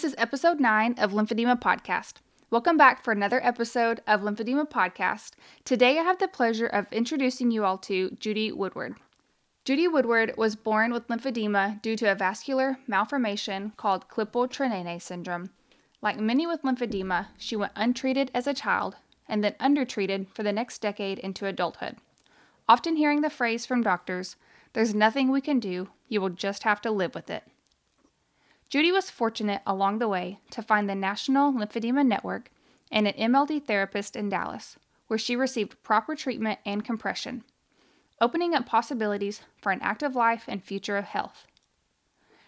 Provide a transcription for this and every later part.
This is episode 9 of Lymphedema Podcast. Welcome back for another episode of Lymphedema Podcast. Today I have the pleasure of introducing you all to Judy Woodward. Judy Woodward was born with lymphedema due to a vascular malformation called Klippel-Trenaunay syndrome. Like many with lymphedema, she went untreated as a child and then undertreated for the next decade into adulthood. Often hearing the phrase from doctors, there's nothing we can do, you will just have to live with it. Judy was fortunate along the way to find the National Lymphedema Network and an MLD therapist in Dallas, where she received proper treatment and compression, opening up possibilities for an active life and future of health.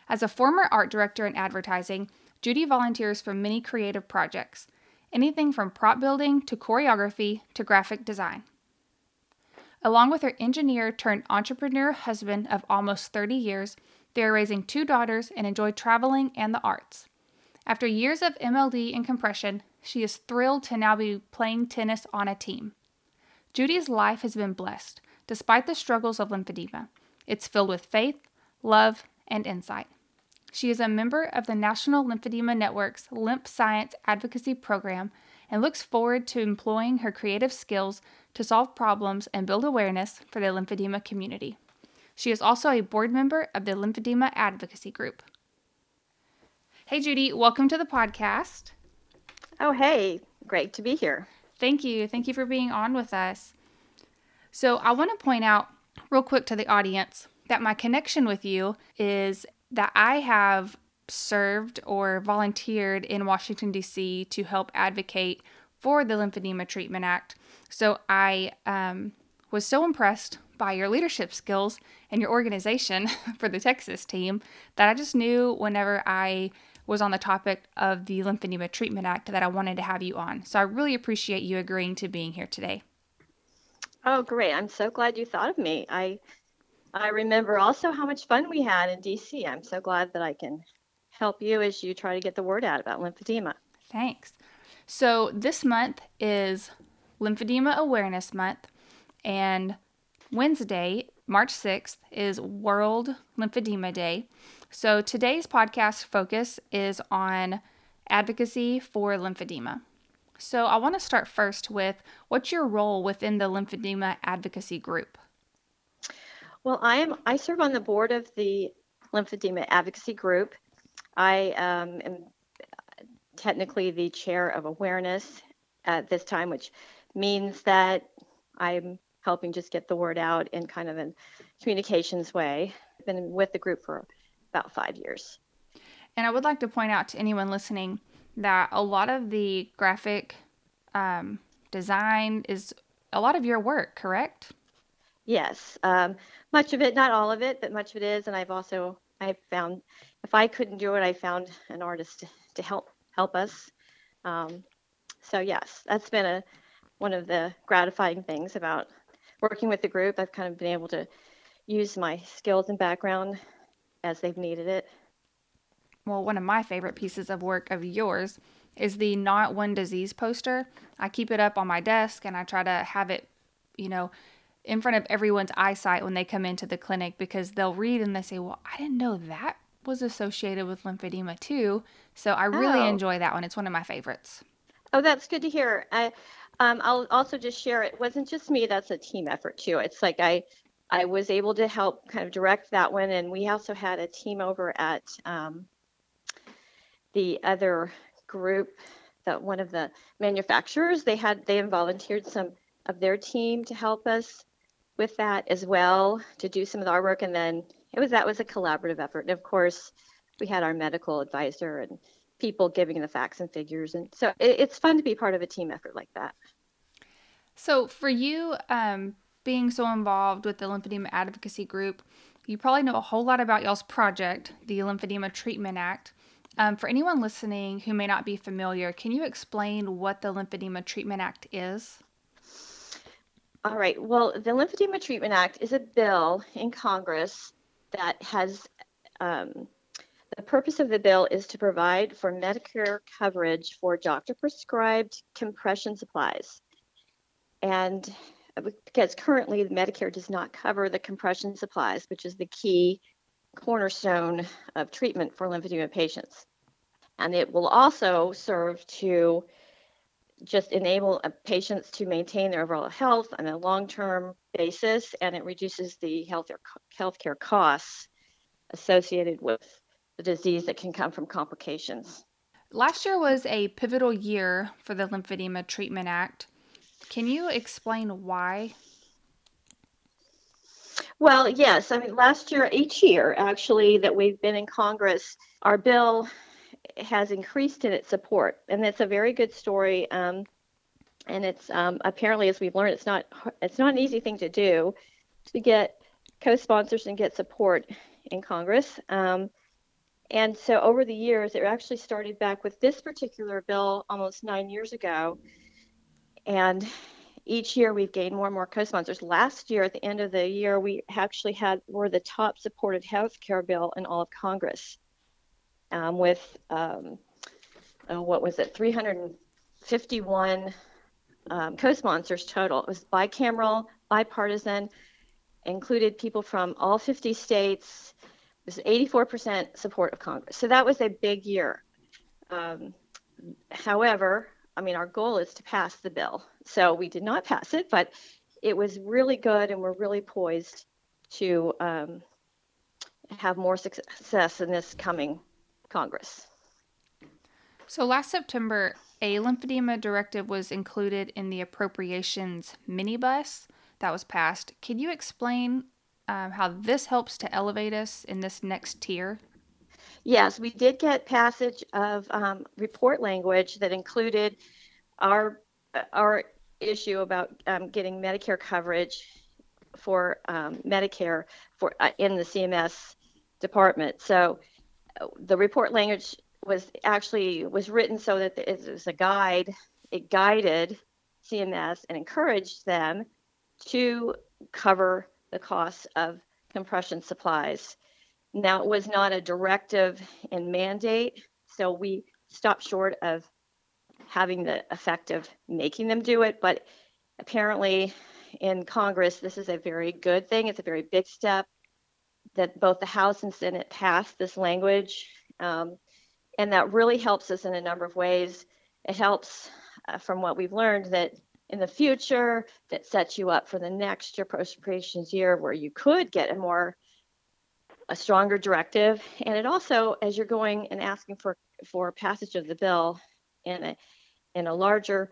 As a former art director in advertising, Judy volunteers for many creative projects, anything from prop building to choreography to graphic design. Along with her engineer turned entrepreneur husband of almost 30 years, they are raising two daughters and enjoy traveling and the arts. After years of MLD and compression, she is thrilled to now be playing tennis on a team. Judy's life has been blessed, despite the struggles of lymphedema. It's filled with faith, love, and insight. She is a member of the National Lymphedema Network's Lymph Science Advocacy Program and looks forward to employing her creative skills to solve problems and build awareness for the lymphedema community. She is also a board member of the Lymphedema Advocacy Group. Hey, Judy, welcome to the podcast. Oh, hey, great to be here. Thank you. Thank you for being on with us. So, I want to point out real quick to the audience that my connection with you is that I have served or volunteered in Washington, D.C. to help advocate for the Lymphedema Treatment Act. So, I um, was so impressed by your leadership skills and your organization for the Texas team that I just knew whenever I was on the topic of the Lymphedema Treatment Act that I wanted to have you on. So I really appreciate you agreeing to being here today. Oh, great. I'm so glad you thought of me. I I remember also how much fun we had in DC. I'm so glad that I can help you as you try to get the word out about lymphedema. Thanks. So, this month is Lymphedema Awareness Month, and Wednesday, March 6th, is World Lymphedema Day. So today's podcast focus is on advocacy for lymphedema. So I want to start first with what's your role within the lymphedema advocacy group? Well, I am I serve on the board of the lymphedema advocacy group. I um, am technically the chair of awareness at this time, which means that I'm helping just get the word out in kind of a communications way. I've been with the group for about five years. And I would like to point out to anyone listening that a lot of the graphic um, design is a lot of your work, correct? Yes, um, much of it, not all of it, but much of it is. And I've also I found if I couldn't do it, I found an artist to, to help help us. Um, so yes, that's been a one of the gratifying things about working with the group, I've kind of been able to use my skills and background as they've needed it. Well, one of my favorite pieces of work of yours is the Not One Disease poster. I keep it up on my desk and I try to have it, you know, in front of everyone's eyesight when they come into the clinic because they'll read and they say, Well, I didn't know that was associated with lymphedema too. So I really oh. enjoy that one. It's one of my favorites. Oh, that's good to hear. I, um, I'll also just share it wasn't just me, that's a team effort too. It's like I I was able to help kind of direct that one. And we also had a team over at um, the other group, that one of the manufacturers, they had they volunteered some of their team to help us with that as well to do some of our work, and then it was that was a collaborative effort. And of course, we had our medical advisor and people giving the facts and figures, and so it, it's fun to be part of a team effort like that. So for you, um, being so involved with the lymphedema advocacy group, you probably know a whole lot about y'all's project, the Lymphedema Treatment Act. Um, for anyone listening who may not be familiar, can you explain what the Lymphedema Treatment Act is? All right. Well, the Lymphedema Treatment Act is a bill in Congress that has um, the purpose of the bill is to provide for Medicare coverage for doctor prescribed compression supplies. And because currently Medicare does not cover the compression supplies, which is the key cornerstone of treatment for lymphedema patients. And it will also serve to just enable patients to maintain their overall health on a long-term basis, and it reduces the health care healthcare costs associated with the disease that can come from complications. Last year was a pivotal year for the Lymphedema Treatment Act. Can you explain why? Well, yes. I mean, last year, each year actually that we've been in Congress, our bill has increased in its support, and that's a very good story. Um, and it's um, apparently, as we've learned, it's not it's not an easy thing to do to get co-sponsors and get support in Congress. Um, and so over the years, it actually started back with this particular bill almost nine years ago and each year we've gained more and more co-sponsors. Last year, at the end of the year, we actually had were the top supported health care bill in all of Congress, um, with um, uh, what was it, 351 um, co-sponsors total. It was bicameral, bipartisan, included people from all 50 states. It was 84% support of Congress. So that was a big year. Um, however, I mean, our goal is to pass the bill. So we did not pass it, but it was really good, and we're really poised to um, have more success in this coming Congress. So last September, a lymphedema directive was included in the appropriations minibus that was passed. Can you explain um, how this helps to elevate us in this next tier? Yes, we did get passage of um, report language that included our our issue about um, getting Medicare coverage for um, Medicare for uh, in the CMS department. So uh, the report language was actually was written so that it was a guide. It guided CMS and encouraged them to cover the costs of compression supplies. Now, it was not a directive and mandate, so we stopped short of having the effect of making them do it. But apparently, in Congress, this is a very good thing. It's a very big step that both the House and Senate passed this language. Um, and that really helps us in a number of ways. It helps, uh, from what we've learned, that in the future, that sets you up for the next your appropriations year where you could get a more a stronger directive. And it also, as you're going and asking for, for passage of the bill in a, in a larger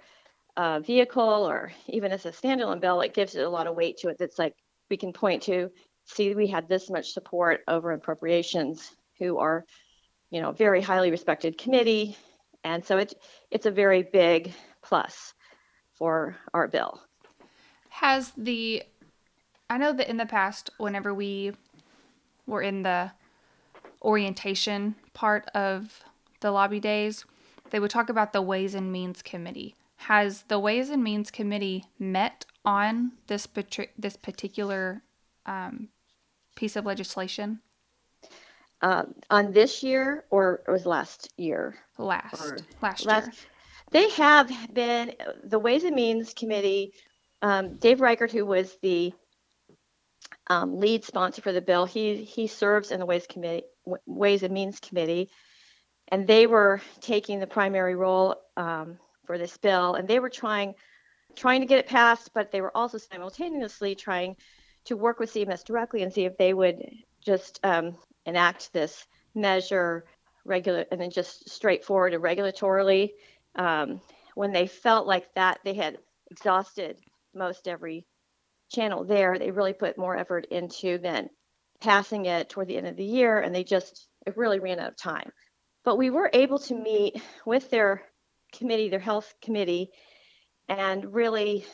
uh, vehicle or even as a standalone bill, it gives it a lot of weight to it. That's like we can point to, see, we had this much support over appropriations, who are, you know, very highly respected committee. And so it it's a very big plus for our bill. Has the I know that in the past, whenever we were in the orientation part of the lobby days, they would talk about the Ways and Means Committee. Has the Ways and Means Committee met on this this particular um, piece of legislation? Uh, on this year, or it was last year? Last, last, last year. They have been the Ways and Means Committee. Um, Dave Reichert, who was the um, lead sponsor for the bill. He he serves in the Ways Committee, Ways and Means Committee, and they were taking the primary role um, for this bill, and they were trying trying to get it passed, but they were also simultaneously trying to work with CMS directly and see if they would just um, enact this measure regular and then just straightforward and regulatorily. Um, when they felt like that they had exhausted most every channel there, they really put more effort into then passing it toward the end of the year, and they just it really ran out of time. But we were able to meet with their committee, their health committee, and really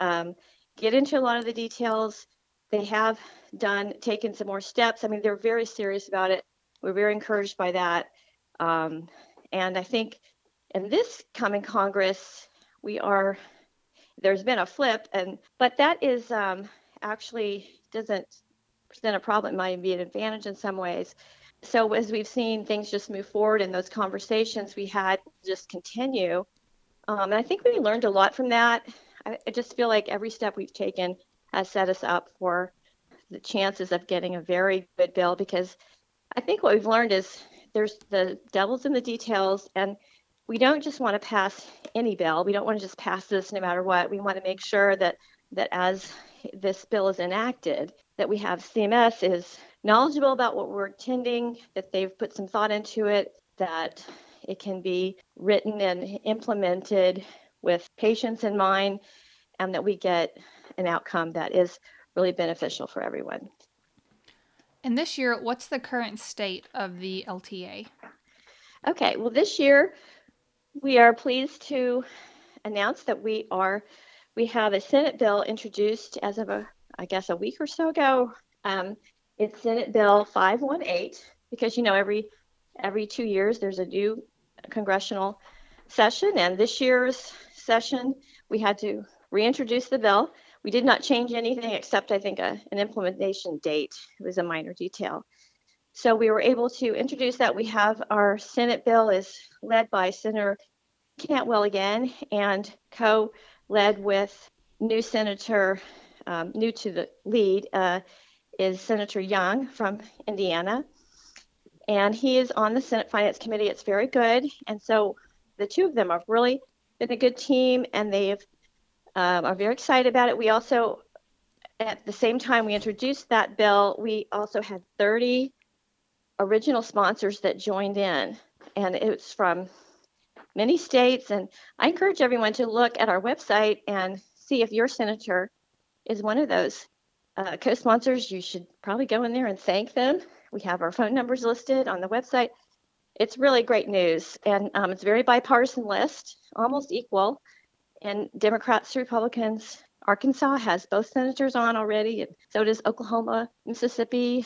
um, get into a lot of the details. They have done taken some more steps. I mean, they're very serious about it. We're very encouraged by that. Um, and I think in this coming Congress, we are there's been a flip, and but that is um, actually doesn't present a problem. It might be an advantage in some ways. So as we've seen things just move forward and those conversations we had just continue, um, and I think we learned a lot from that. I, I just feel like every step we've taken has set us up for the chances of getting a very good bill because I think what we've learned is there's the devil's in the details and we don't just want to pass any bill. We don't want to just pass this no matter what. We want to make sure that that as this bill is enacted, that we have CMS is knowledgeable about what we're intending, that they've put some thought into it, that it can be written and implemented with patients in mind, and that we get an outcome that is really beneficial for everyone. And this year, what's the current state of the LTA? Okay, well, this year we are pleased to announce that we are we have a Senate bill introduced as of a I guess a week or so ago. Um, it's Senate Bill 518 because you know every every two years there's a new congressional session, and this year's session we had to reintroduce the bill. We did not change anything except I think a, an implementation date. It was a minor detail. So we were able to introduce that. We have our Senate bill is led by Senator Cantwell again and co-led with new Senator, um, new to the lead, uh, is Senator Young from Indiana. And he is on the Senate Finance Committee. It's very good. And so the two of them have really been a good team and they've um, are very excited about it. We also, at the same time we introduced that bill, we also had 30 original sponsors that joined in, and it's from many states. And I encourage everyone to look at our website and see if your senator is one of those uh, co sponsors. You should probably go in there and thank them. We have our phone numbers listed on the website. It's really great news, and um, it's very bipartisan list, almost equal. And Democrats, Republicans, Arkansas has both senators on already, and so does Oklahoma, Mississippi,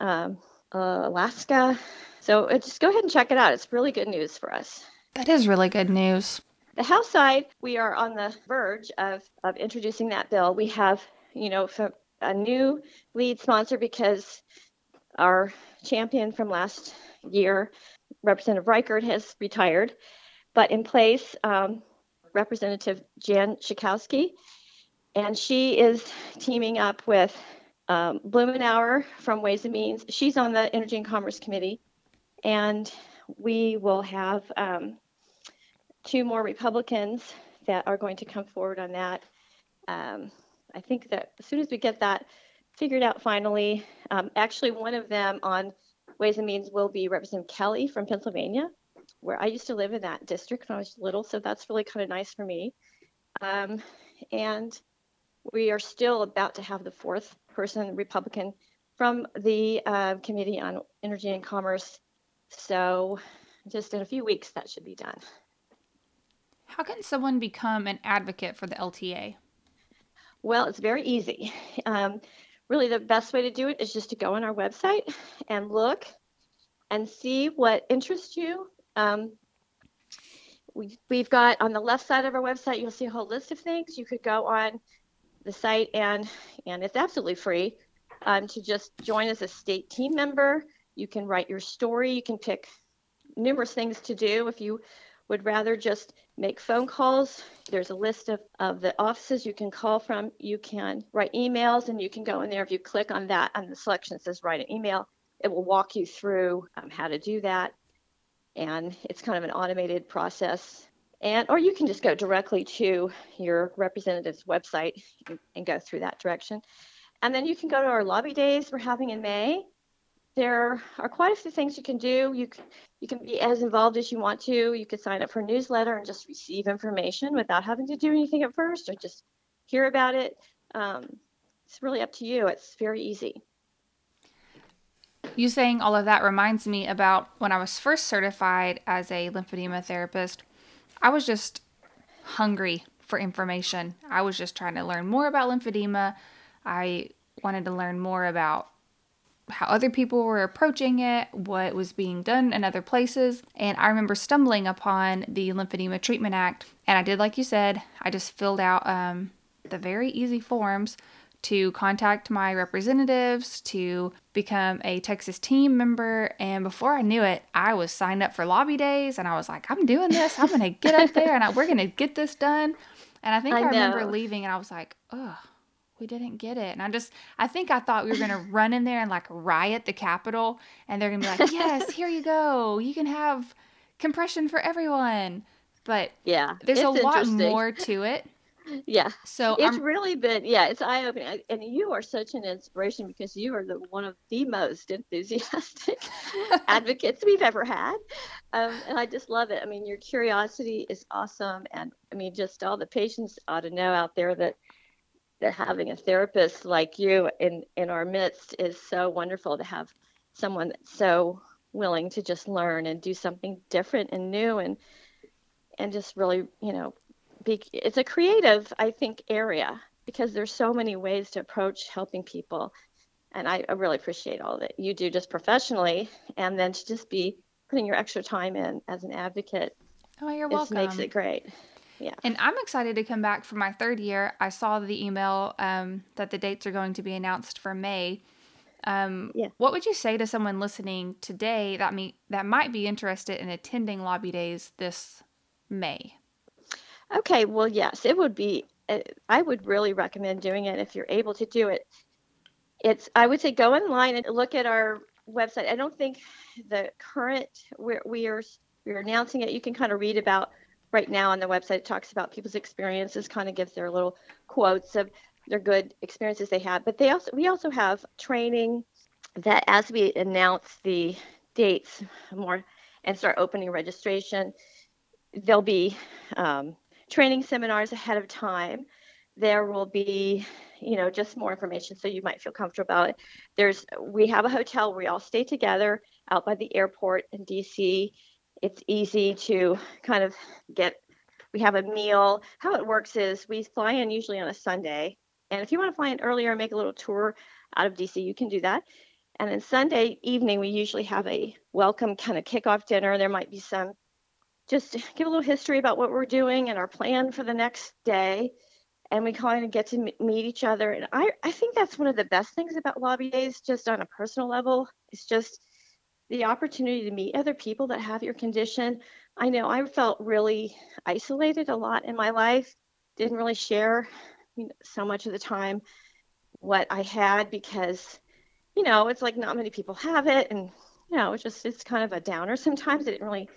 um, uh, Alaska. So uh, just go ahead and check it out. It's really good news for us. That is really good news. The House side, we are on the verge of, of introducing that bill. We have, you know, a new lead sponsor because our champion from last year, Representative Reichert, has retired. But in place, um, Representative Jan Schakowsky, and she is teaming up with um, Blumenauer from Ways and Means. She's on the Energy and Commerce Committee, and we will have um, two more Republicans that are going to come forward on that. Um, I think that as soon as we get that figured out finally, um, actually one of them on Ways and Means will be Representative Kelly from Pennsylvania, where I used to live in that district when I was little, so that's really kind of nice for me. Um, and we are still about to have the fourth person, Republican, from the uh, Committee on Energy and Commerce. So just in a few weeks, that should be done. How can someone become an advocate for the LTA? Well, it's very easy. Um, really, the best way to do it is just to go on our website and look and see what interests you. Um, we, we've got on the left side of our website, you'll see a whole list of things. You could go on the site, and and it's absolutely free um, to just join as a state team member. You can write your story. You can pick numerous things to do. If you would rather just make phone calls, there's a list of, of the offices you can call from. You can write emails, and you can go in there. If you click on that, on the selection that says write an email, it will walk you through um, how to do that. And it's kind of an automated process and or you can just go directly to your representative's website and, go through that direction and then you can go to our lobby days we're having in may there are quite a few things you can do. You can, you can be as involved as you want to. You could sign up for a newsletter and just receive information without having to do anything at first, or just hear about it. Um, it's really up to you. It's very easy. You saying all of that reminds me about when I was first certified as a lymphedema therapist. I was just hungry for information. I was just trying to learn more about lymphedema. I wanted to learn more about how other people were approaching it, what was being done in other places. And I remember stumbling upon the Lymphedema Treatment Act. And I did, like you said, I just filled out um, the very easy forms to contact my representatives, to become a Texas team member. And before I knew it, I was signed up for lobby days and I was like, I'm doing this. I'm going to get up there and I, we're going to get this done. And I think I, I remember leaving and I was like, oh, we didn't get it. And I just, I think I thought we were going to run in there and like riot the Capitol. And they're going to be like, yes, here you go. You can have compression for everyone. But yeah, there's a lot more to it. Yeah. So it's I'm, really been, yeah, it's eye opening. And you are such an inspiration because you are the one of the most enthusiastic advocates we've ever had. Um, and I just love it. I mean, your curiosity is awesome. And I mean, just all the patients ought to know out there that that having a therapist like you in in our midst is so wonderful to have someone that's so willing to just learn and do something different and new and and just really you know it's a creative i think area because there's so many ways to approach helping people and I, I really appreciate all that you do just professionally and then to just be putting your extra time in as an advocate oh you're welcome makes it great yeah. And I'm excited to come back for my third year. I saw the email um, that the dates are going to be announced for May. Um, yeah. What would you say to someone listening today that me that might be interested in attending lobby days this May? Okay, well, yes, it would be. Uh, I would really recommend doing it if you're able to do it. It's. I would say go online and look at our website. I don't think the current we're we are we're announcing it. You can kind of read about right now on the website it talks about people's experiences kind of gives their little quotes of their good experiences they had but they also we also have training that as we announce the dates more and start opening registration there'll be um, training seminars ahead of time there will be you know just more information so you might feel comfortable about it. There's we have a hotel where we all stay together out by the airport in dc it's easy to kind of get we have a meal. How it works is we fly in usually on a sunday and if you want to fly in earlier and make a little tour out of dc you can do that. And then sunday evening we usually have a welcome kind of kickoff dinner. There might be some just give a little history about what we're doing and our plan for the next day and we kind of get to meet each other and i i think that's one of the best things about lobby days just on a personal level it's just the opportunity to meet other people that have your condition. I know I felt really isolated a lot in my life, didn't really share you know, so much of the time what I had because, you know, it's like not many people have it. And, you know, it's just, it's kind of a downer sometimes. I didn't really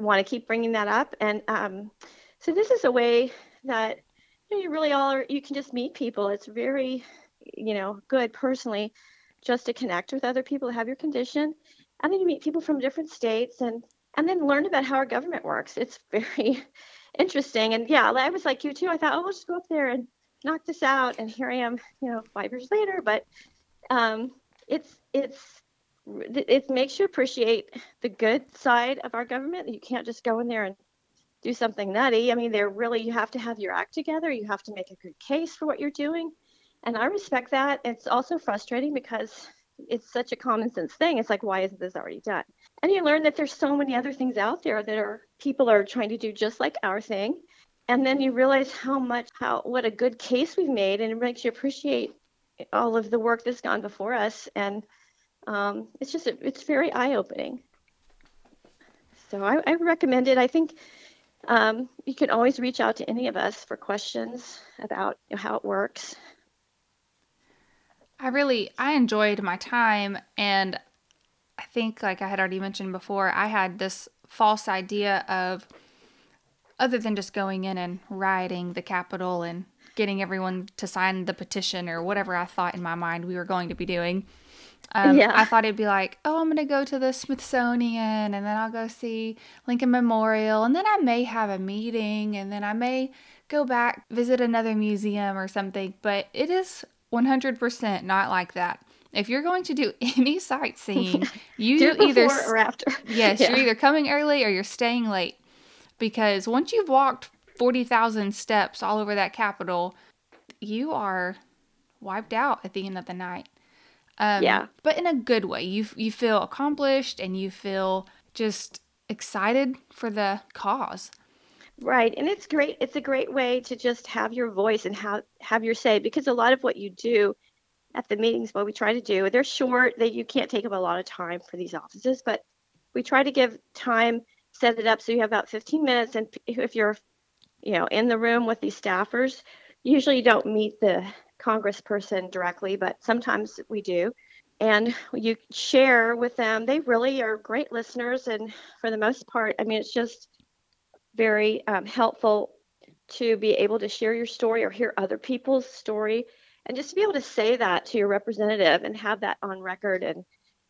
want to keep bringing that up. And um, so this is a way that you, know, you really all are, you can just meet people. It's very, you know, good personally just to connect with other people who have your condition and then you meet people from different states and and then learn about how our government works. It's very interesting. And yeah i was like you too. I thought oh i'll just go up there and knock this out. And here i am you know five years later. But um, it's it's it makes you appreciate the good side of our government you can't just go in there and do something nutty i mean they're really you have to have your act together you have to make a good case for what you're doing and I respect that. It's also frustrating because it's such a common sense thing. It's like, why isn't this already done? And you learn that there's so many other things out there that are people are trying to do just like our thing. And then you realize how much, how, what a good case we've made. And it makes you appreciate all of the work that's gone before us. And um, it's just, it's very eye opening. So I, I, recommend it. I think um, you can always reach out to any of us for questions about you know, how it works. I really I enjoyed my time and I think like I had already mentioned before, I had this false idea of other than just going in and rioting the Capitol and getting everyone to sign the petition or whatever I thought in my mind we were going to be doing. Um, yeah. I thought it'd be like, oh, I'm going to go to the Smithsonian and then I'll go see Lincoln Memorial and then I may have a meeting and then I may go back, visit another museum or something. But it is 100% not like that. If you're going to do any sightseeing, you do either or after. yes, yeah. you're either coming early or you're staying late. Because once you've walked 40,000 steps all over that Capitol, you are wiped out at the end of the night. Um, yeah. But in a good way. You, you feel accomplished and you feel just excited for the cause. Right. And it's great. It's a great way to just have your voice and have, have your say because a lot of what you do at the meetings, what we try to do, they're short, that you can't take up a lot of time for these offices, but we try to give time, set it up so you have about 15 minutes. And if you're, you know, in the room with these staffers, usually you don't meet the congressperson directly, but sometimes we do. And you share with them. They really are great listeners. And for the most part, I mean, it's just very um, helpful to be able to share your story or hear other people's story and just to be able to say that to your representative and have that on record and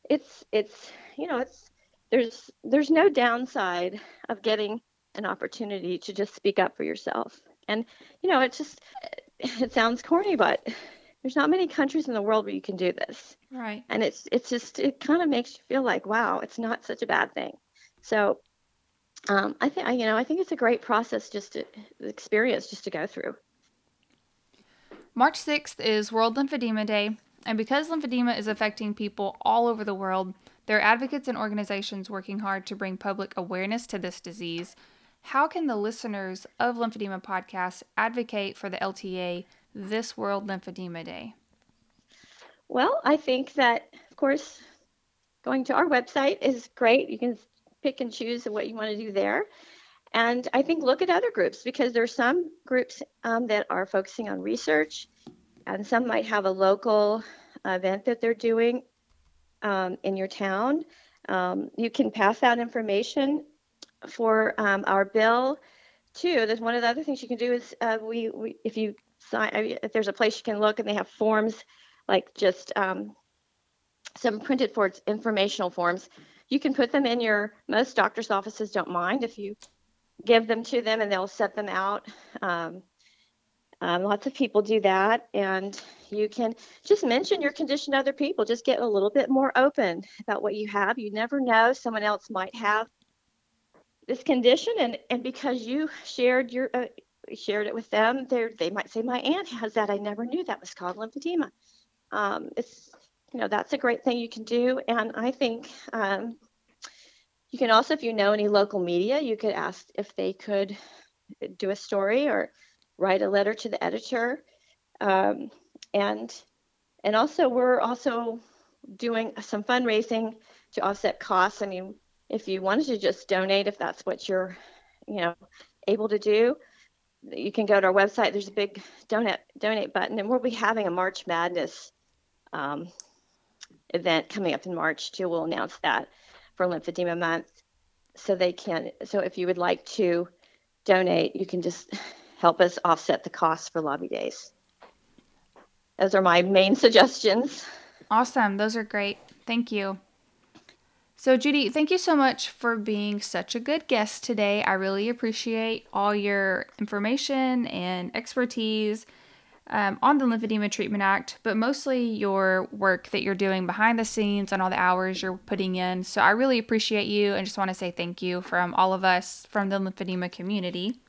it's it's you know it's there's there's no downside of getting an opportunity to just speak up for yourself and you know it just it sounds corny but there's not many countries in the world where you can do this right and it's it's just it kind of makes you feel like wow it's not such a bad thing so um, I think you know I think it's a great process just to experience just to go through. March 6th is World Lymphedema Day, and because lymphedema is affecting people all over the world, there are advocates and organizations working hard to bring public awareness to this disease. How can the listeners of Lymphedema Podcast advocate for the LTA this World Lymphedema Day? Well, I think that, of course, going to our website is great. You can pick and choose what you want to do there. And I think look at other groups because there are some groups um, that are focusing on research, and some might have a local event that they're doing um, in your town. Um, you can pass out information for um, our bill too. There's one of the other things you can do is uh, we, we, if you sign, if there's a place you can look and they have forms like just um, some printed for informational forms you can put them in your, most doctor's offices don't mind if you give them to them and they'll set them out. Um, um, lots of people do that. And you can just mention your condition to other people. Just get a little bit more open about what you have. You never know, someone else might have this condition. And, and because you shared your, uh, shared it with them, they they might say, My aunt has that. I never knew that was called lymphedema. Um, it's you know that's a great thing you can do and i think um, you can also if you know any local media you could ask if they could do a story or write a letter to the editor um, and and also we're also doing some fundraising to offset costs i mean if you wanted to just donate if that's what you're you know able to do you can go to our website there's a big donate donate button and we'll be having a march madness um, event coming up in March too. We'll announce that for Lymphedema Month. So they can, so if you would like to donate, you can just help us offset the costs for lobby days. Those are my main suggestions. Awesome. Those are great. Thank you. So, Judy, thank you so much for being such a good guest today. I really appreciate all your information and expertise um, on the Lymphedema Treatment Act, but mostly your work that you're doing behind the scenes and all the hours you're putting in. So I really appreciate you and just want to say thank you from all of us from the lymphedema community.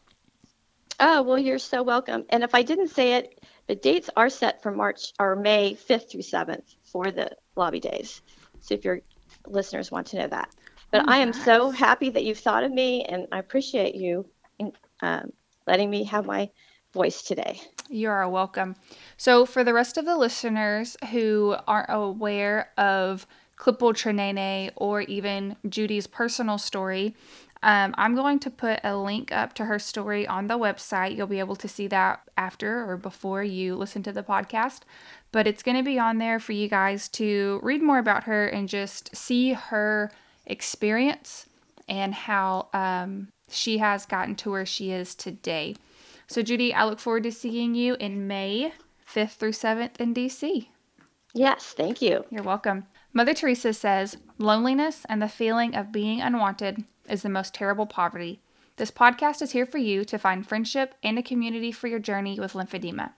Oh, well, you're so welcome. And if I didn't say it, the dates are set for March or May 5th through 7th for the lobby days. So if your listeners want to know that. But oh, I am so happy that you've thought of me and I appreciate you in, um, letting me have my voice today. You are welcome. So, for the rest of the listeners who aren't aware of Klippel Trenaunay or even Judy's personal story, um, I'm going to put a link up to her story on the website. You'll be able to see that after or before you listen to the podcast. But it's going to be on there for you guys to read more about her and just see her experience and how um, she has gotten to where she is today. So, Judy, I look forward to seeing you in May 5th through 7th in DC. Yes, thank you. You're welcome. Mother Teresa says, Loneliness and the feeling of being unwanted is the most terrible poverty. This podcast is here for you to find friendship and a community for your journey with lymphedema.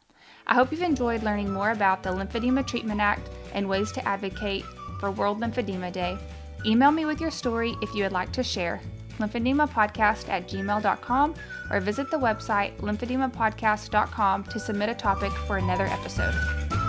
I hope you've enjoyed learning more about the Lymphedema Treatment Act and ways to advocate for World Lymphedema Day. Email me with your story if you would like to share. lymphedemapodcast at gmail.com or visit the website lymphedemapodcast.com to submit a topic for another episode.